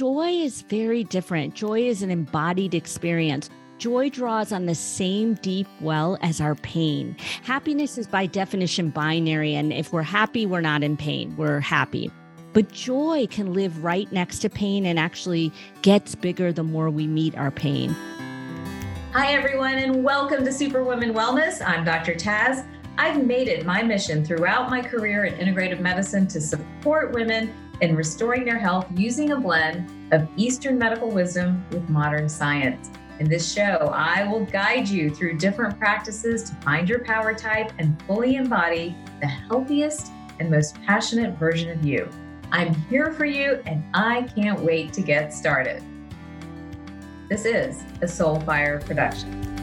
joy is very different. Joy is an embodied experience. Joy draws on the same deep well as our pain. Happiness is by definition binary, and if we're happy, we're not in pain, we're happy. But joy can live right next to pain and actually gets bigger the more we meet our pain. Hi, everyone, and welcome to Superwoman Wellness. I'm Dr. Taz. I've made it my mission throughout my career in integrative medicine to support women in restoring their health using a blend of Eastern medical wisdom with modern science. In this show, I will guide you through different practices to find your power type and fully embody the healthiest and most passionate version of you. I'm here for you and I can't wait to get started. This is a Soulfire production.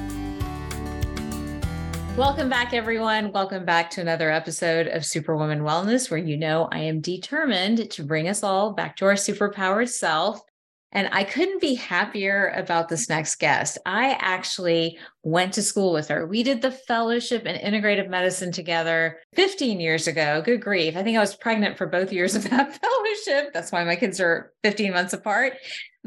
Welcome back, everyone. Welcome back to another episode of Superwoman Wellness, where you know I am determined to bring us all back to our superpowered self and I couldn't be happier about this next guest. I actually went to school with her. We did the fellowship in integrative medicine together 15 years ago. Good grief. I think I was pregnant for both years of that fellowship. That's why my kids are 15 months apart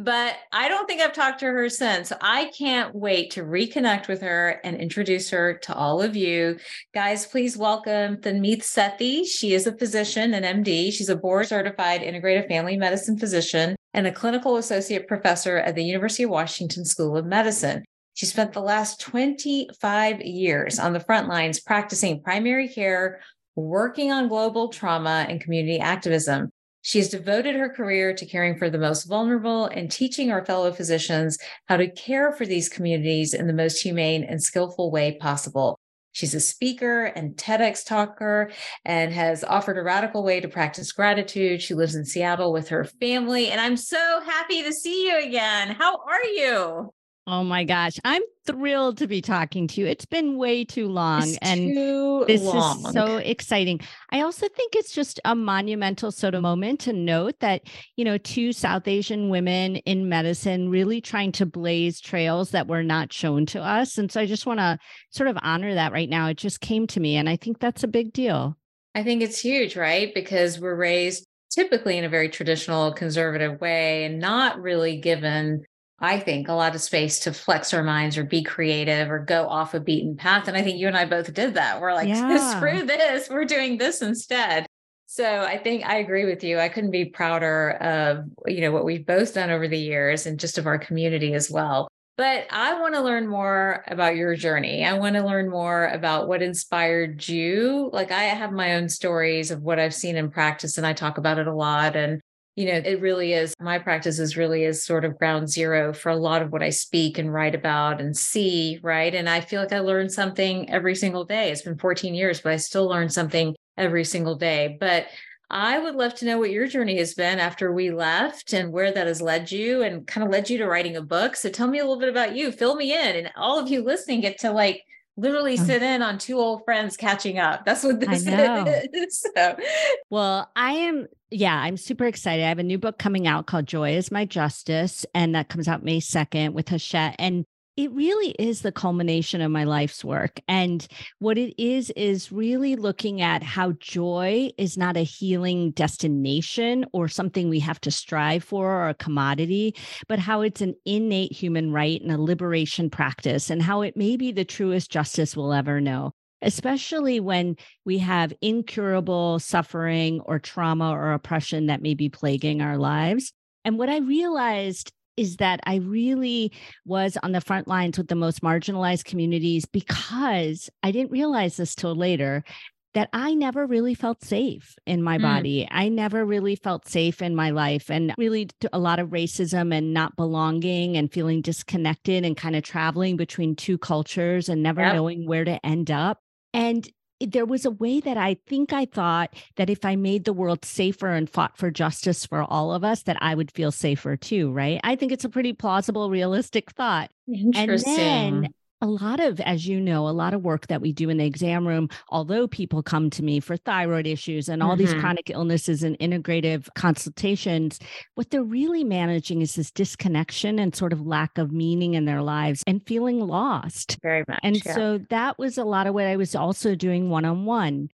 but I don't think I've talked to her since. I can't wait to reconnect with her and introduce her to all of you. Guys, please welcome Tanmeet Sethi. She is a physician, an MD. She's a board certified integrative family medicine physician and a clinical associate professor at the University of Washington School of Medicine. She spent the last 25 years on the front lines practicing primary care, working on global trauma and community activism. She has devoted her career to caring for the most vulnerable and teaching our fellow physicians how to care for these communities in the most humane and skillful way possible. She's a speaker and TEDx talker and has offered a radical way to practice gratitude. She lives in Seattle with her family. And I'm so happy to see you again. How are you? Oh my gosh. I'm thrilled to be talking to you. It's been way too long. It's and too this long. is so exciting. I also think it's just a monumental sort of moment to note that, you know, two South Asian women in medicine really trying to blaze trails that were not shown to us. And so I just want to sort of honor that right now. It just came to me. And I think that's a big deal. I think it's huge, right? Because we're raised typically in a very traditional conservative way and not really given I think, a lot of space to flex our minds or be creative or go off a beaten path. And I think you and I both did that. We're like, yeah. screw this, we're doing this instead. So I think I agree with you. I couldn't be prouder of, you know, what we've both done over the years and just of our community as well. But I want to learn more about your journey. I want to learn more about what inspired you. Like I have my own stories of what I've seen in practice and I talk about it a lot and you know, it really is my practice is really is sort of ground zero for a lot of what I speak and write about and see, right? And I feel like I learn something every single day. It's been 14 years, but I still learn something every single day. But I would love to know what your journey has been after we left and where that has led you and kind of led you to writing a book. So tell me a little bit about you. Fill me in and all of you listening get to like literally oh. sit in on two old friends catching up. That's what this is. So. Well, I am, yeah, I'm super excited. I have a new book coming out called Joy is My Justice, and that comes out May 2nd with Hachette. And it really is the culmination of my life's work. And what it is, is really looking at how joy is not a healing destination or something we have to strive for or a commodity, but how it's an innate human right and a liberation practice, and how it may be the truest justice we'll ever know especially when we have incurable suffering or trauma or oppression that may be plaguing our lives. And what I realized is that I really was on the front lines with the most marginalized communities because I didn't realize this till later that I never really felt safe in my mm. body. I never really felt safe in my life and really a lot of racism and not belonging and feeling disconnected and kind of traveling between two cultures and never yep. knowing where to end up. And there was a way that I think I thought that if I made the world safer and fought for justice for all of us, that I would feel safer too, right? I think it's a pretty plausible, realistic thought. Interesting. And then a lot of, as you know, a lot of work that we do in the exam room, although people come to me for thyroid issues and all mm-hmm. these chronic illnesses and integrative consultations, what they're really managing is this disconnection and sort of lack of meaning in their lives and feeling lost. Very much. And yeah. so that was a lot of what I was also doing one on one.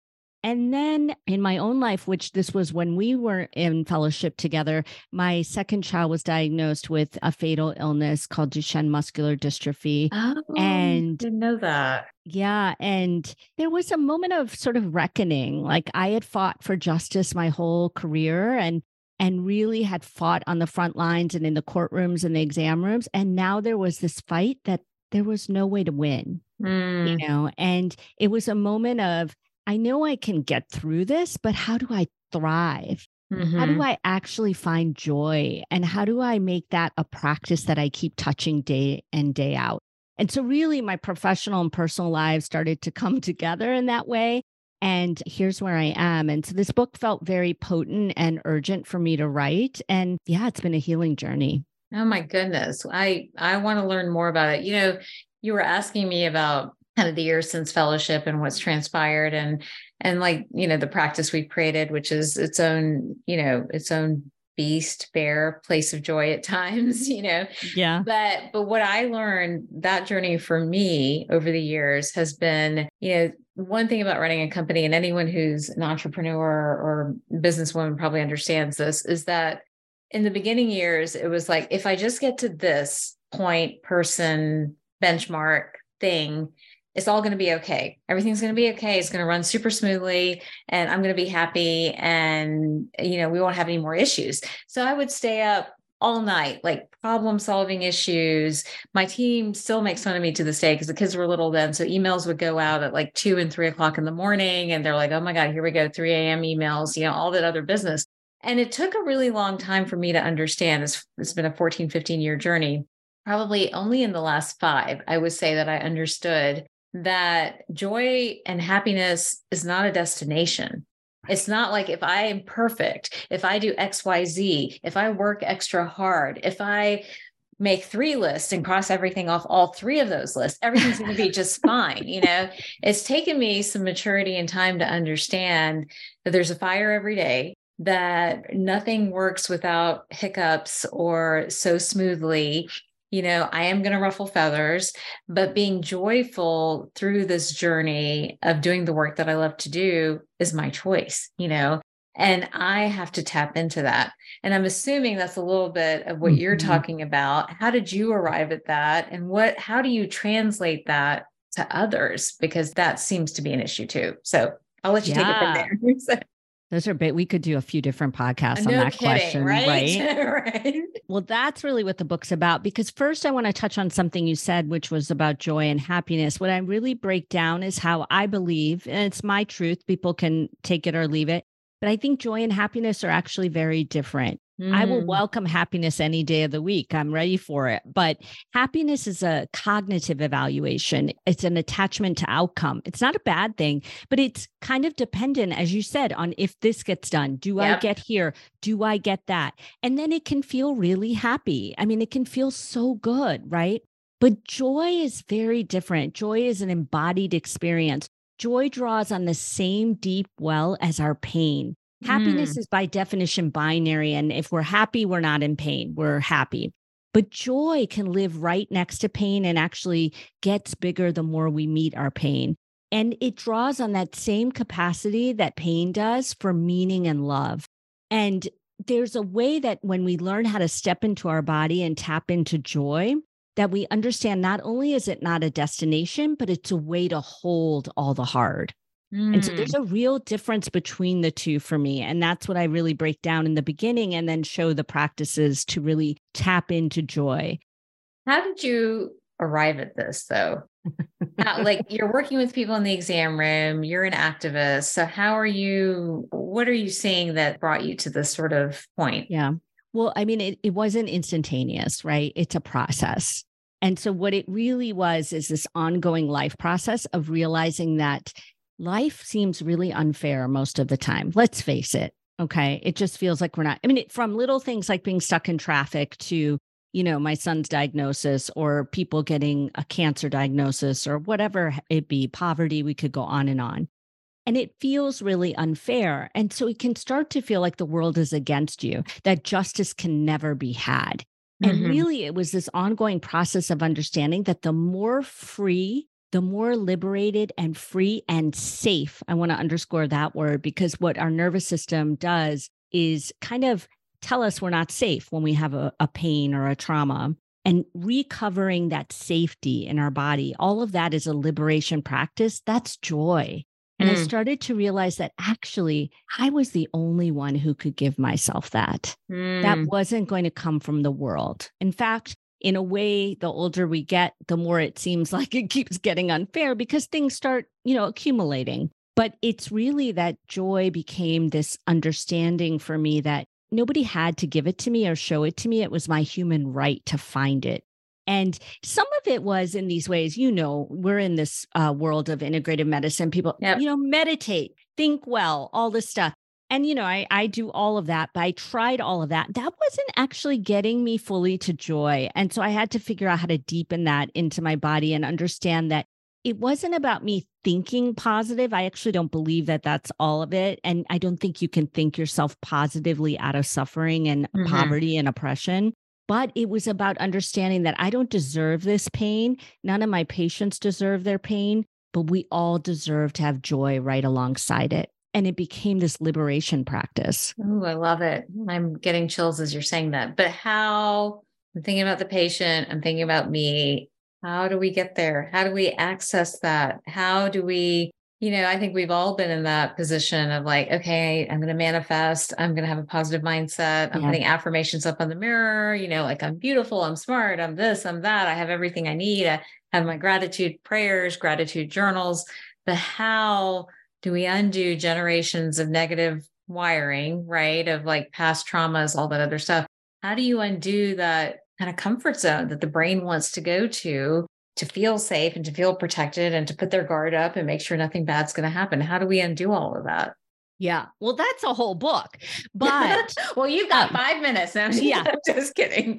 And then in my own life, which this was when we were in fellowship together, my second child was diagnosed with a fatal illness called Duchenne muscular dystrophy. Oh, and didn't know that. Yeah. And there was a moment of sort of reckoning. Like I had fought for justice my whole career and and really had fought on the front lines and in the courtrooms and the exam rooms. And now there was this fight that there was no way to win. Mm. You know, and it was a moment of, I know I can get through this, but how do I thrive? Mm-hmm. How do mm-hmm. I actually find joy? And how do I make that a practice that I keep touching day and day out? And so, really, my professional and personal lives started to come together in that way. And here's where I am. And so, this book felt very potent and urgent for me to write. And yeah, it's been a healing journey. Oh my goodness. I I want to learn more about it. You know, you were asking me about kind of the years since fellowship and what's transpired and and like you know the practice we've created which is its own you know its own beast bear place of joy at times you know. Yeah. But but what i learned that journey for me over the years has been you know one thing about running a company and anyone who's an entrepreneur or businesswoman probably understands this is that in the beginning years it was like if i just get to this point person benchmark thing it's all going to be okay. Everything's going to be okay. It's going to run super smoothly and I'm going to be happy and you know, we won't have any more issues. So I would stay up all night, like problem solving issues. My team still makes fun of me to this day because the kids were little then. So emails would go out at like two and three o'clock in the morning. And they're like, oh my God, here we go, 3 a.m. emails, you know, all that other business. And it took a really long time for me to understand. It's, it's been a 14, 15 year journey. Probably only in the last five, I would say that I understood that joy and happiness is not a destination. It's not like if I am perfect, if I do XYZ, if I work extra hard, if I make three lists and cross everything off all three of those lists, everything's going to be just fine. You know, it's taken me some maturity and time to understand that there's a fire every day, that nothing works without hiccups or so smoothly you know, I am going to ruffle feathers, but being joyful through this journey of doing the work that I love to do is my choice, you know, and I have to tap into that. And I'm assuming that's a little bit of what mm-hmm. you're talking about. How did you arrive at that? And what, how do you translate that to others? Because that seems to be an issue too. So I'll let you yeah. take it from there. Those are big. We could do a few different podcasts no on that kidding, question, right? Right? right? Well, that's really what the book's about. Because first, I want to touch on something you said, which was about joy and happiness. What I really break down is how I believe, and it's my truth. People can take it or leave it. But I think joy and happiness are actually very different. Mm. I will mm. welcome happiness any day of the week. I'm ready for it. But happiness is a cognitive evaluation, it's an attachment to outcome. It's not a bad thing, but it's kind of dependent, as you said, on if this gets done. Do yep. I get here? Do I get that? And then it can feel really happy. I mean, it can feel so good, right? But joy is very different. Joy is an embodied experience. Joy draws on the same deep well as our pain. Happiness mm. is by definition binary. And if we're happy, we're not in pain, we're happy. But joy can live right next to pain and actually gets bigger the more we meet our pain. And it draws on that same capacity that pain does for meaning and love. And there's a way that when we learn how to step into our body and tap into joy, that we understand not only is it not a destination, but it's a way to hold all the hard. Mm. And so there's mm. a real difference between the two for me. And that's what I really break down in the beginning and then show the practices to really tap into joy. How did you arrive at this though? like you're working with people in the exam room, you're an activist. So, how are you? What are you seeing that brought you to this sort of point? Yeah. Well, I mean, it, it wasn't instantaneous, right? It's a process. And so, what it really was is this ongoing life process of realizing that life seems really unfair most of the time. Let's face it. Okay. It just feels like we're not, I mean, it, from little things like being stuck in traffic to, you know, my son's diagnosis or people getting a cancer diagnosis or whatever it be, poverty, we could go on and on. And it feels really unfair. And so it can start to feel like the world is against you, that justice can never be had. And mm-hmm. really, it was this ongoing process of understanding that the more free the more liberated and free and safe. I want to underscore that word because what our nervous system does is kind of tell us we're not safe when we have a, a pain or a trauma. And recovering that safety in our body, all of that is a liberation practice. That's joy. And mm. I started to realize that actually I was the only one who could give myself that. Mm. That wasn't going to come from the world. In fact, in a way, the older we get, the more it seems like it keeps getting unfair because things start, you know, accumulating. But it's really that joy became this understanding for me that nobody had to give it to me or show it to me. It was my human right to find it. And some of it was in these ways, you know, we're in this uh, world of integrative medicine. People, yep. you know, meditate, think well, all this stuff and you know I, I do all of that but i tried all of that that wasn't actually getting me fully to joy and so i had to figure out how to deepen that into my body and understand that it wasn't about me thinking positive i actually don't believe that that's all of it and i don't think you can think yourself positively out of suffering and mm-hmm. poverty and oppression but it was about understanding that i don't deserve this pain none of my patients deserve their pain but we all deserve to have joy right alongside it and it became this liberation practice. Oh, I love it. I'm getting chills as you're saying that. But how I'm thinking about the patient, I'm thinking about me. How do we get there? How do we access that? How do we, you know, I think we've all been in that position of like, okay, I'm going to manifest, I'm going to have a positive mindset. I'm yeah. putting affirmations up on the mirror, you know, like I'm beautiful, I'm smart, I'm this, I'm that, I have everything I need. I have my gratitude prayers, gratitude journals. But how do we undo generations of negative wiring, right? Of like past traumas, all that other stuff. How do you undo that kind of comfort zone that the brain wants to go to to feel safe and to feel protected and to put their guard up and make sure nothing bad's going to happen? How do we undo all of that? Yeah. Well, that's a whole book. But well, you've got um, five minutes now. Yeah. just kidding.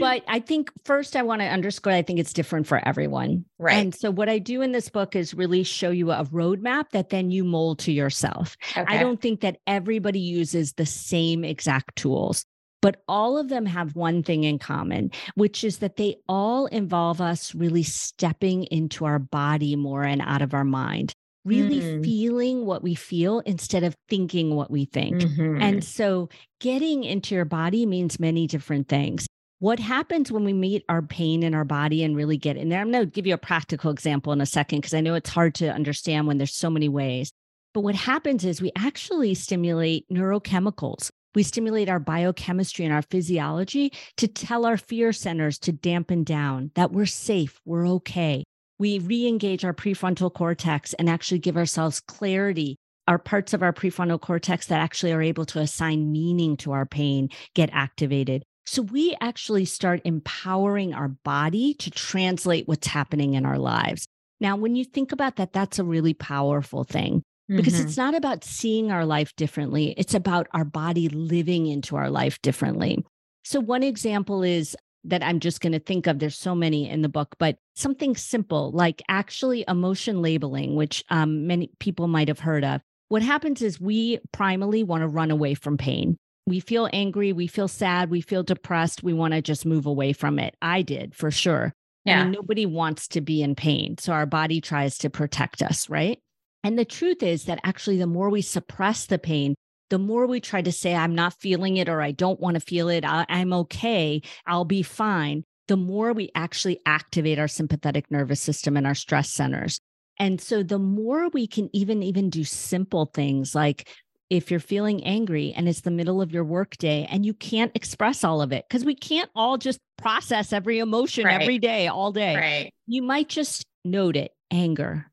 But I think first I want to underscore I think it's different for everyone. Right. And so what I do in this book is really show you a roadmap that then you mold to yourself. Okay. I don't think that everybody uses the same exact tools. But all of them have one thing in common, which is that they all involve us really stepping into our body more and out of our mind really mm. feeling what we feel instead of thinking what we think. Mm-hmm. And so getting into your body means many different things. What happens when we meet our pain in our body and really get in there? I'm going to give you a practical example in a second because I know it's hard to understand when there's so many ways. But what happens is we actually stimulate neurochemicals. We stimulate our biochemistry and our physiology to tell our fear centers to dampen down that we're safe, we're okay we re engage our prefrontal cortex and actually give ourselves clarity. Our parts of our prefrontal cortex that actually are able to assign meaning to our pain get activated. So we actually start empowering our body to translate what's happening in our lives. Now, when you think about that, that's a really powerful thing because mm-hmm. it's not about seeing our life differently, it's about our body living into our life differently. So, one example is that I'm just going to think of. There's so many in the book, but something simple like actually emotion labeling, which um, many people might have heard of. What happens is we primarily want to run away from pain. We feel angry, we feel sad, we feel depressed, we want to just move away from it. I did for sure. Yeah. I mean, nobody wants to be in pain. So our body tries to protect us, right? And the truth is that actually, the more we suppress the pain, the more we try to say, I'm not feeling it or I don't want to feel it, I, am okay, I'll be fine, the more we actually activate our sympathetic nervous system and our stress centers. And so the more we can even even do simple things like if you're feeling angry and it's the middle of your workday and you can't express all of it because we can't all just process every emotion right. every day all day. Right. You might just note it, anger,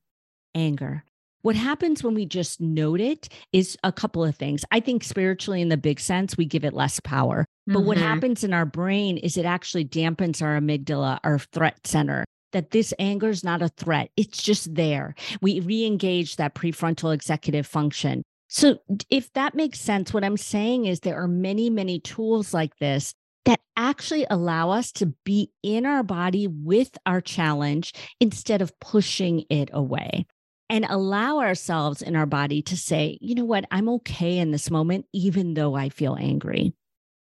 anger. What happens when we just note it is a couple of things. I think spiritually, in the big sense, we give it less power. But mm-hmm. what happens in our brain is it actually dampens our amygdala, our threat center. That this anger is not a threat, it's just there. We re engage that prefrontal executive function. So, if that makes sense, what I'm saying is there are many, many tools like this that actually allow us to be in our body with our challenge instead of pushing it away and allow ourselves in our body to say, you know what, I'm okay in this moment, even though I feel angry.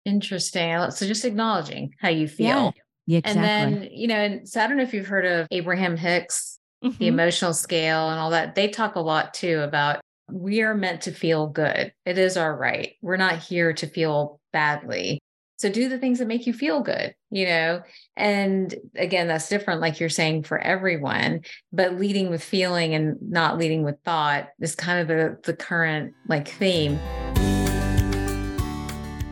Interesting. So just acknowledging how you feel. Yeah, exactly. And then, you know, and so I don't know if you've heard of Abraham Hicks. mm-hmm. the emotional scale and all that. They talk a lot too about we are meant to feel good. It is our right. We're not here to feel badly. So do the things that make you feel good, you know? And again, that's different, like you're saying, for everyone, but leading with feeling and not leading with thought is kind of the, the current like theme.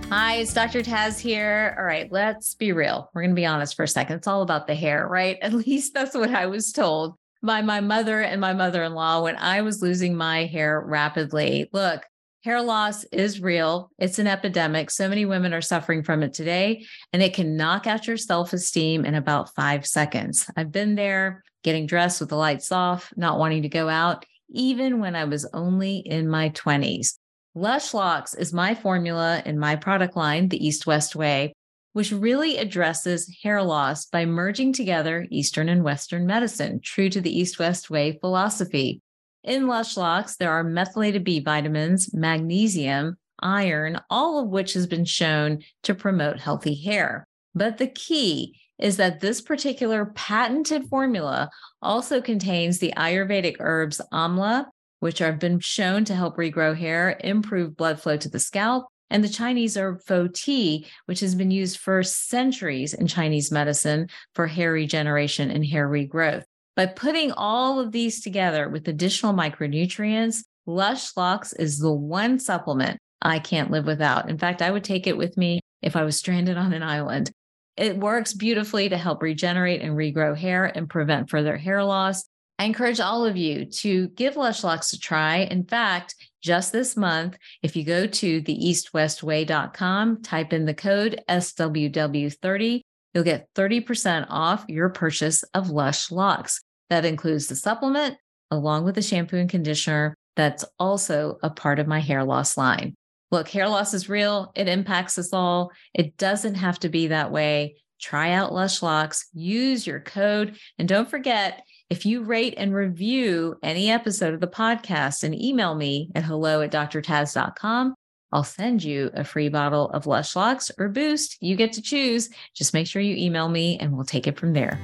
Hi, it's Dr. Taz here. All right, let's be real. We're going to be honest for a second. It's all about the hair, right? At least that's what I was told by my mother and my mother in law when I was losing my hair rapidly. Look, hair loss is real, it's an epidemic. So many women are suffering from it today, and it can knock out your self esteem in about five seconds. I've been there getting dressed with the lights off, not wanting to go out, even when I was only in my 20s. Lush Locks is my formula in my product line, the East West Way which really addresses hair loss by merging together Eastern and Western medicine, true to the East West Way philosophy. In Lush Locks, there are methylated B vitamins, magnesium, iron, all of which has been shown to promote healthy hair. But the key is that this particular patented formula also contains the Ayurvedic herbs amla, which have been shown to help regrow hair, improve blood flow to the scalp, and the Chinese herb fo-ti, which has been used for centuries in Chinese medicine for hair regeneration and hair regrowth. By putting all of these together with additional micronutrients, Lush Locks is the one supplement I can't live without. In fact, I would take it with me if I was stranded on an island. It works beautifully to help regenerate and regrow hair and prevent further hair loss. I encourage all of you to give Lush Locks a try. In fact, just this month, if you go to theeastwestway.com, type in the code SWW30, you'll get 30% off your purchase of Lush Locks. That includes the supplement along with the shampoo and conditioner that's also a part of my hair loss line. Look, hair loss is real. It impacts us all. It doesn't have to be that way. Try out Lush Locks, use your code, and don't forget if you rate and review any episode of the podcast and email me at hello at drtaz.com, I'll send you a free bottle of Lush Locks or Boost. You get to choose. Just make sure you email me and we'll take it from there.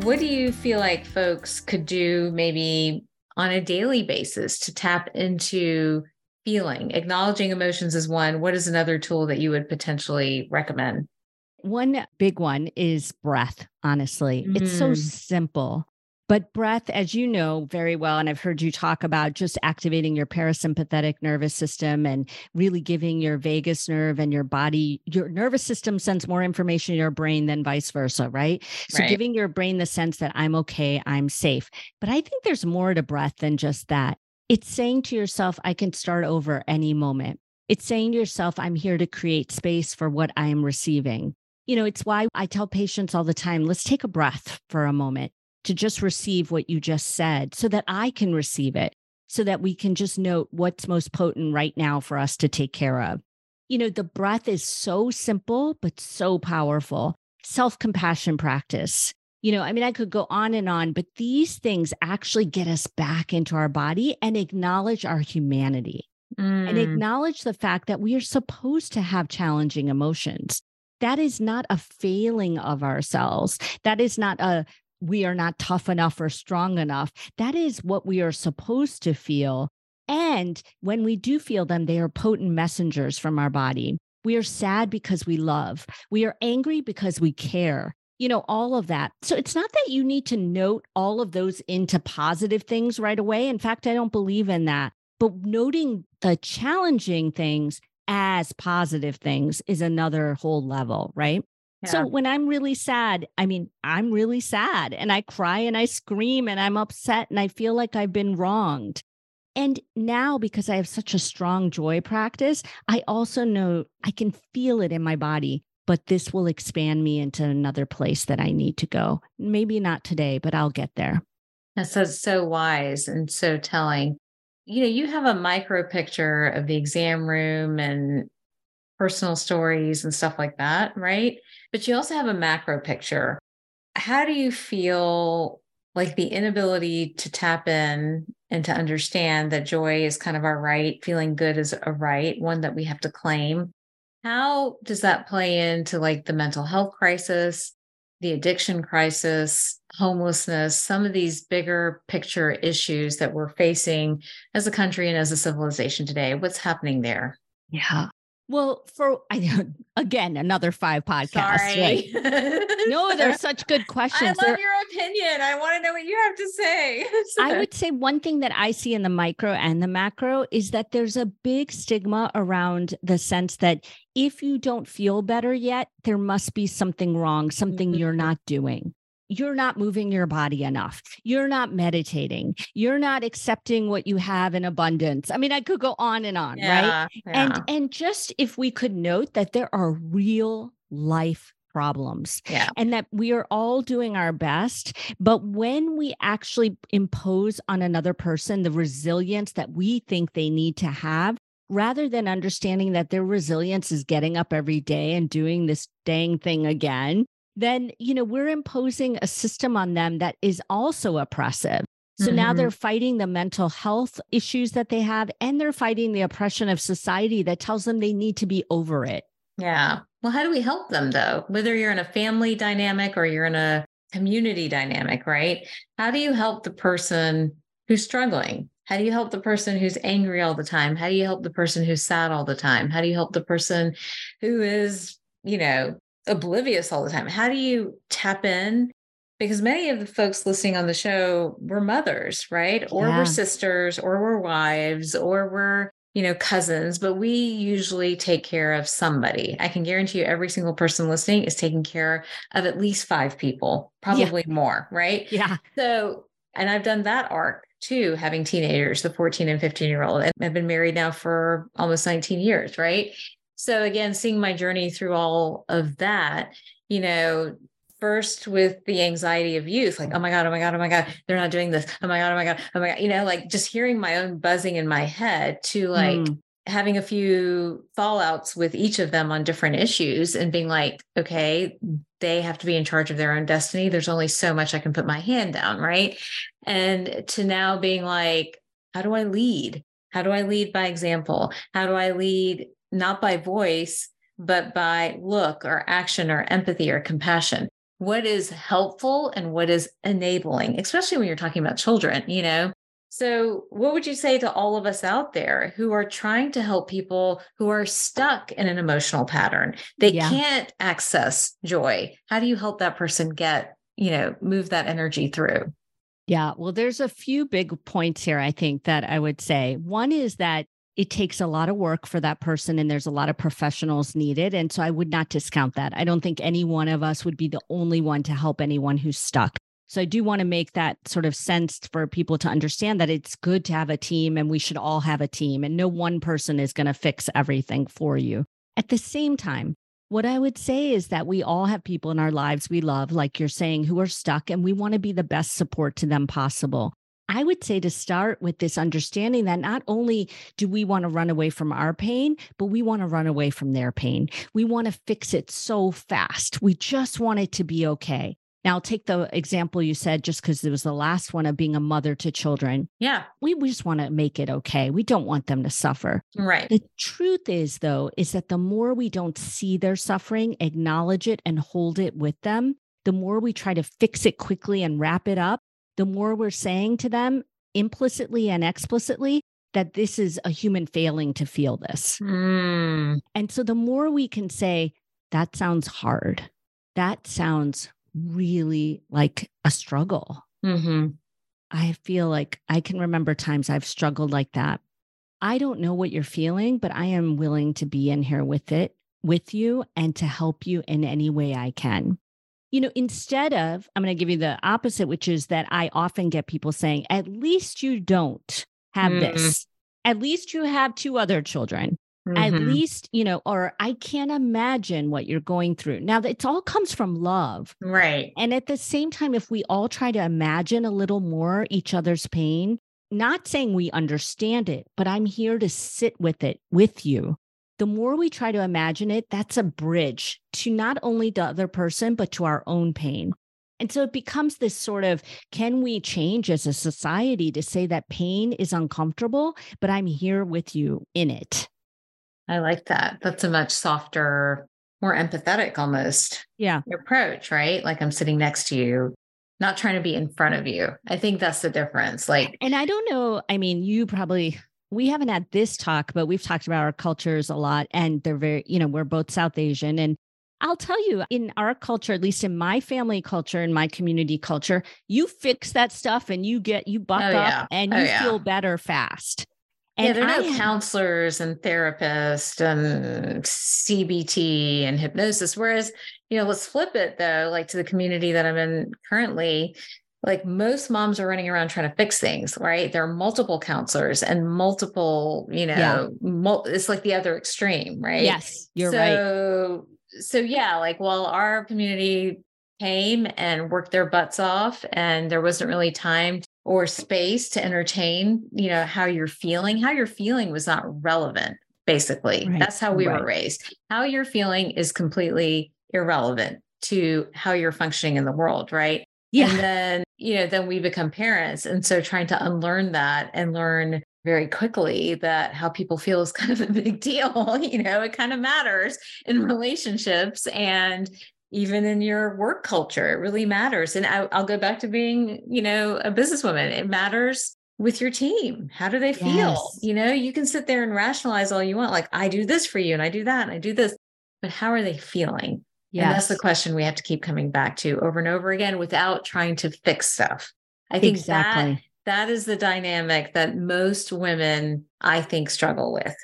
What do you feel like folks could do maybe on a daily basis to tap into feeling? Acknowledging emotions is one. What is another tool that you would potentially recommend? One big one is breath, honestly. Mm. It's so mm. simple. But breath, as you know very well, and I've heard you talk about just activating your parasympathetic nervous system and really giving your vagus nerve and your body, your nervous system sends more information to your brain than vice versa, right? So right. giving your brain the sense that I'm okay, I'm safe. But I think there's more to breath than just that. It's saying to yourself, I can start over any moment. It's saying to yourself, I'm here to create space for what I am receiving. You know, it's why I tell patients all the time let's take a breath for a moment to just receive what you just said so that I can receive it, so that we can just note what's most potent right now for us to take care of. You know, the breath is so simple, but so powerful. Self compassion practice. You know, I mean, I could go on and on, but these things actually get us back into our body and acknowledge our humanity mm. and acknowledge the fact that we are supposed to have challenging emotions that is not a failing of ourselves. That is not a we are not tough enough or strong enough. That is what we are supposed to feel. And when we do feel them, they are potent messengers from our body. We are sad because we love. We are angry because we care. You know, all of that. So it's not that you need to note all of those into positive things right away. In fact, I don't believe in that. But noting the challenging things as positive things is another whole level, right? Yeah. So when I'm really sad, I mean, I'm really sad and I cry and I scream and I'm upset and I feel like I've been wronged. And now, because I have such a strong joy practice, I also know I can feel it in my body, but this will expand me into another place that I need to go. Maybe not today, but I'll get there. That's so, so wise and so telling you know, you have a micro picture of the exam room and personal stories and stuff like that, right? But you also have a macro picture. How do you feel like the inability to tap in and to understand that joy is kind of our right, feeling good is a right, one that we have to claim? How does that play into like the mental health crisis? the addiction crisis, homelessness, some of these bigger picture issues that we're facing as a country and as a civilization today. What's happening there? Yeah. Well, for I again another five podcasts. Right? no, they're such good questions. I love they're, your opinion. I want to know what you have to say. I would say one thing that I see in the micro and the macro is that there's a big stigma around the sense that if you don't feel better yet, there must be something wrong, something mm-hmm. you're not doing you're not moving your body enough. You're not meditating. You're not accepting what you have in abundance. I mean, I could go on and on, yeah, right? Yeah. And and just if we could note that there are real life problems yeah. and that we are all doing our best but when we actually impose on another person the resilience that we think they need to have rather than understanding that their resilience is getting up every day and doing this dang thing again then you know we're imposing a system on them that is also oppressive. So mm-hmm. now they're fighting the mental health issues that they have and they're fighting the oppression of society that tells them they need to be over it. Yeah. Well how do we help them though? Whether you're in a family dynamic or you're in a community dynamic right? How do you help the person who's struggling? How do you help the person who's angry all the time? How do you help the person who's sad all the time? How do you help the person who is you know oblivious all the time. How do you tap in? Because many of the folks listening on the show were mothers, right? Or yeah. were sisters, or were wives, or were, you know, cousins, but we usually take care of somebody. I can guarantee you every single person listening is taking care of at least five people, probably yeah. more, right? Yeah. So, and I've done that arc too, having teenagers, the 14 and 15 year old, and I've been married now for almost 19 years, right? So again, seeing my journey through all of that, you know, first with the anxiety of youth, like, oh my God, oh my God, oh my God, they're not doing this. Oh my God, oh my God, oh my God, you know, like just hearing my own buzzing in my head to like mm. having a few fallouts with each of them on different issues and being like, okay, they have to be in charge of their own destiny. There's only so much I can put my hand down. Right. And to now being like, how do I lead? How do I lead by example? How do I lead not by voice, but by look or action or empathy or compassion. What is helpful and what is enabling, especially when you're talking about children, you know? So, what would you say to all of us out there who are trying to help people who are stuck in an emotional pattern? They yeah. can't access joy. How do you help that person get, you know, move that energy through? Yeah, well, there's a few big points here, I think, that I would say. One is that it takes a lot of work for that person and there's a lot of professionals needed and so i would not discount that. I don't think any one of us would be the only one to help anyone who's stuck. So i do want to make that sort of sense for people to understand that it's good to have a team and we should all have a team and no one person is going to fix everything for you. At the same time what I would say is that we all have people in our lives we love, like you're saying, who are stuck, and we want to be the best support to them possible. I would say to start with this understanding that not only do we want to run away from our pain, but we want to run away from their pain. We want to fix it so fast. We just want it to be okay. Now, I'll take the example you said just because it was the last one of being a mother to children. Yeah. We, we just want to make it okay. We don't want them to suffer. Right. The truth is, though, is that the more we don't see their suffering, acknowledge it, and hold it with them, the more we try to fix it quickly and wrap it up, the more we're saying to them implicitly and explicitly that this is a human failing to feel this. Mm. And so the more we can say, that sounds hard, that sounds really like a struggle. Mm-hmm. I feel like I can remember times I've struggled like that. I don't know what you're feeling, but I am willing to be in here with it, with you, and to help you in any way I can you know, instead of, I'm going to give you the opposite, which is that I often get people saying, at least you don't have mm. this. At least you have two other children. Mm-hmm. At least, you know, or I can't imagine what you're going through. Now, it all comes from love. Right. And at the same time, if we all try to imagine a little more each other's pain, not saying we understand it, but I'm here to sit with it with you the more we try to imagine it, that's a bridge to not only the other person, but to our own pain. And so it becomes this sort of can we change as a society to say that pain is uncomfortable, but I'm here with you in it? I like that. That's a much softer more empathetic almost. Yeah. Approach, right? Like I'm sitting next to you, not trying to be in front of you. I think that's the difference. Like, and I don't know. I mean, you probably, we haven't had this talk, but we've talked about our cultures a lot and they're very, you know, we're both South Asian. And I'll tell you, in our culture, at least in my family culture, in my community culture, you fix that stuff and you get, you buck oh, up and oh, you yeah. feel better fast. And yeah, there are no counselors and therapists and CBT and hypnosis. Whereas, you know, let's flip it though, like to the community that I'm in currently. Like most moms are running around trying to fix things, right? There are multiple counselors and multiple, you know, yeah. mul- it's like the other extreme, right? Yes, you're so, right. So, so yeah, like while our community came and worked their butts off and there wasn't really time or space to entertain, you know, how you're feeling. How you're feeling was not relevant, basically. Right. That's how we right. were raised. How you're feeling is completely irrelevant to how you're functioning in the world, right? Yeah. And then, you know, then we become parents. And so trying to unlearn that and learn very quickly that how people feel is kind of a big deal. You know, it kind of matters in relationships. And even in your work culture it really matters and I, will go back to being you know a businesswoman it matters with your team how do they feel yes. you know you can sit there and rationalize all you want like i do this for you and i do that and i do this but how are they feeling yes. and that's the question we have to keep coming back to over and over again without trying to fix stuff i think exactly. that that is the dynamic that most women i think struggle with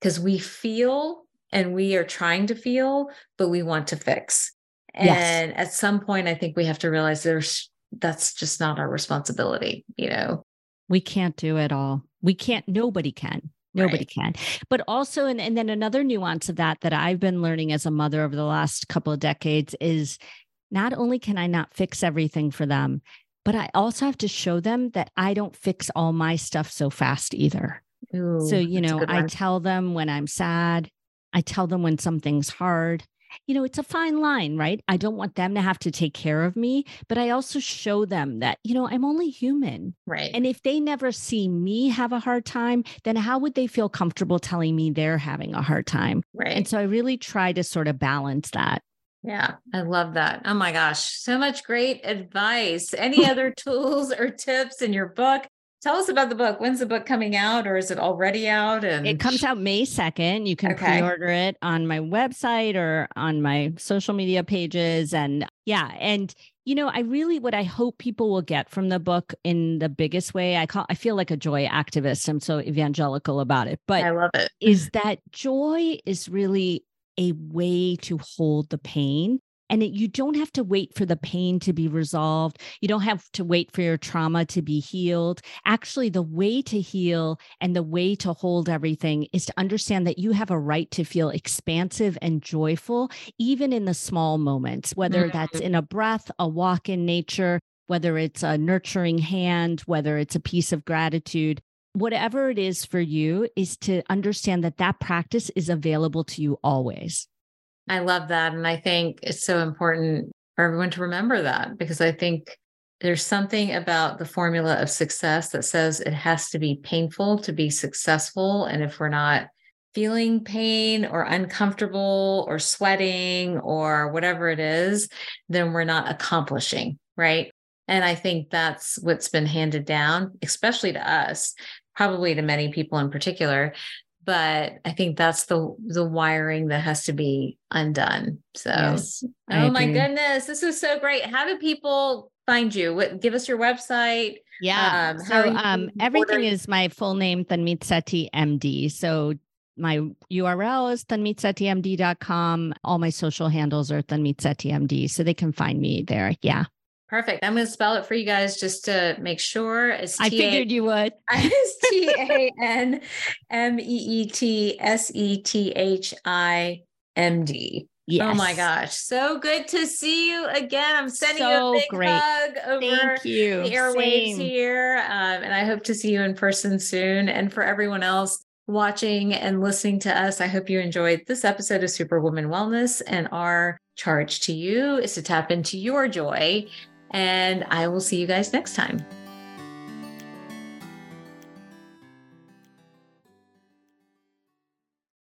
because we feel and we are trying to feel but we want to fix and yes. at some point, I think we have to realize there's that's just not our responsibility, you know. We can't do it all. We can't, nobody can. Nobody right. can. But also, and, and then another nuance of that that I've been learning as a mother over the last couple of decades is not only can I not fix everything for them, but I also have to show them that I don't fix all my stuff so fast either. Ooh, so, you know, I tell them when I'm sad, I tell them when something's hard you know, it's a fine line, right? I don't want them to have to take care of me, but I also show them that, you know, I'm only human. Right. And if they never see me have a hard time, then how would they feel comfortable telling me they're having a hard time? Right. And so I really try to sort of balance that. Yeah, I love that. Oh my gosh, so much great advice. Any other tools or tips in your book? Tell us about the book. When's the book coming out or is it already out? And it comes out May 2nd. You can okay. pre-order it on my website or on my social media pages. And yeah, and you know, I really what I hope people will get from the book in the biggest way. I call I feel like a joy activist. I'm so evangelical about it. But I love it. Is that joy is really a way to hold the pain and it, you don't have to wait for the pain to be resolved. You don't have to wait for your trauma to be healed. Actually, the way to heal and the way to hold everything is to understand that you have a right to feel expansive and joyful, even in the small moments, whether mm-hmm. that's in a breath, a walk in nature, whether it's a nurturing hand, whether it's a piece of gratitude. Whatever it is for you, is to understand that that practice is available to you always. I love that. And I think it's so important for everyone to remember that because I think there's something about the formula of success that says it has to be painful to be successful. And if we're not feeling pain or uncomfortable or sweating or whatever it is, then we're not accomplishing. Right. And I think that's what's been handed down, especially to us, probably to many people in particular, but I think that's the the wiring that has to be undone. So, yes, oh my goodness, this is so great. How do people find you? What, give us your website. Yeah. Um, so um, everything is my full name, Tanmeet Sethi MD. So my URL is tanmeetsethimd.com. All my social handles are Tanmeet MD. So they can find me there. Yeah. Perfect. I'm going to spell it for you guys just to make sure. It's I figured you would. It's T A N M E E T S E T H I M D. Yes. Oh my gosh. So good to see you again. I'm sending so you a big great. hug over Thank you. the airwaves Same. here. Um, and I hope to see you in person soon. And for everyone else watching and listening to us, I hope you enjoyed this episode of Superwoman Wellness. And our charge to you is to tap into your joy and I will see you guys next time.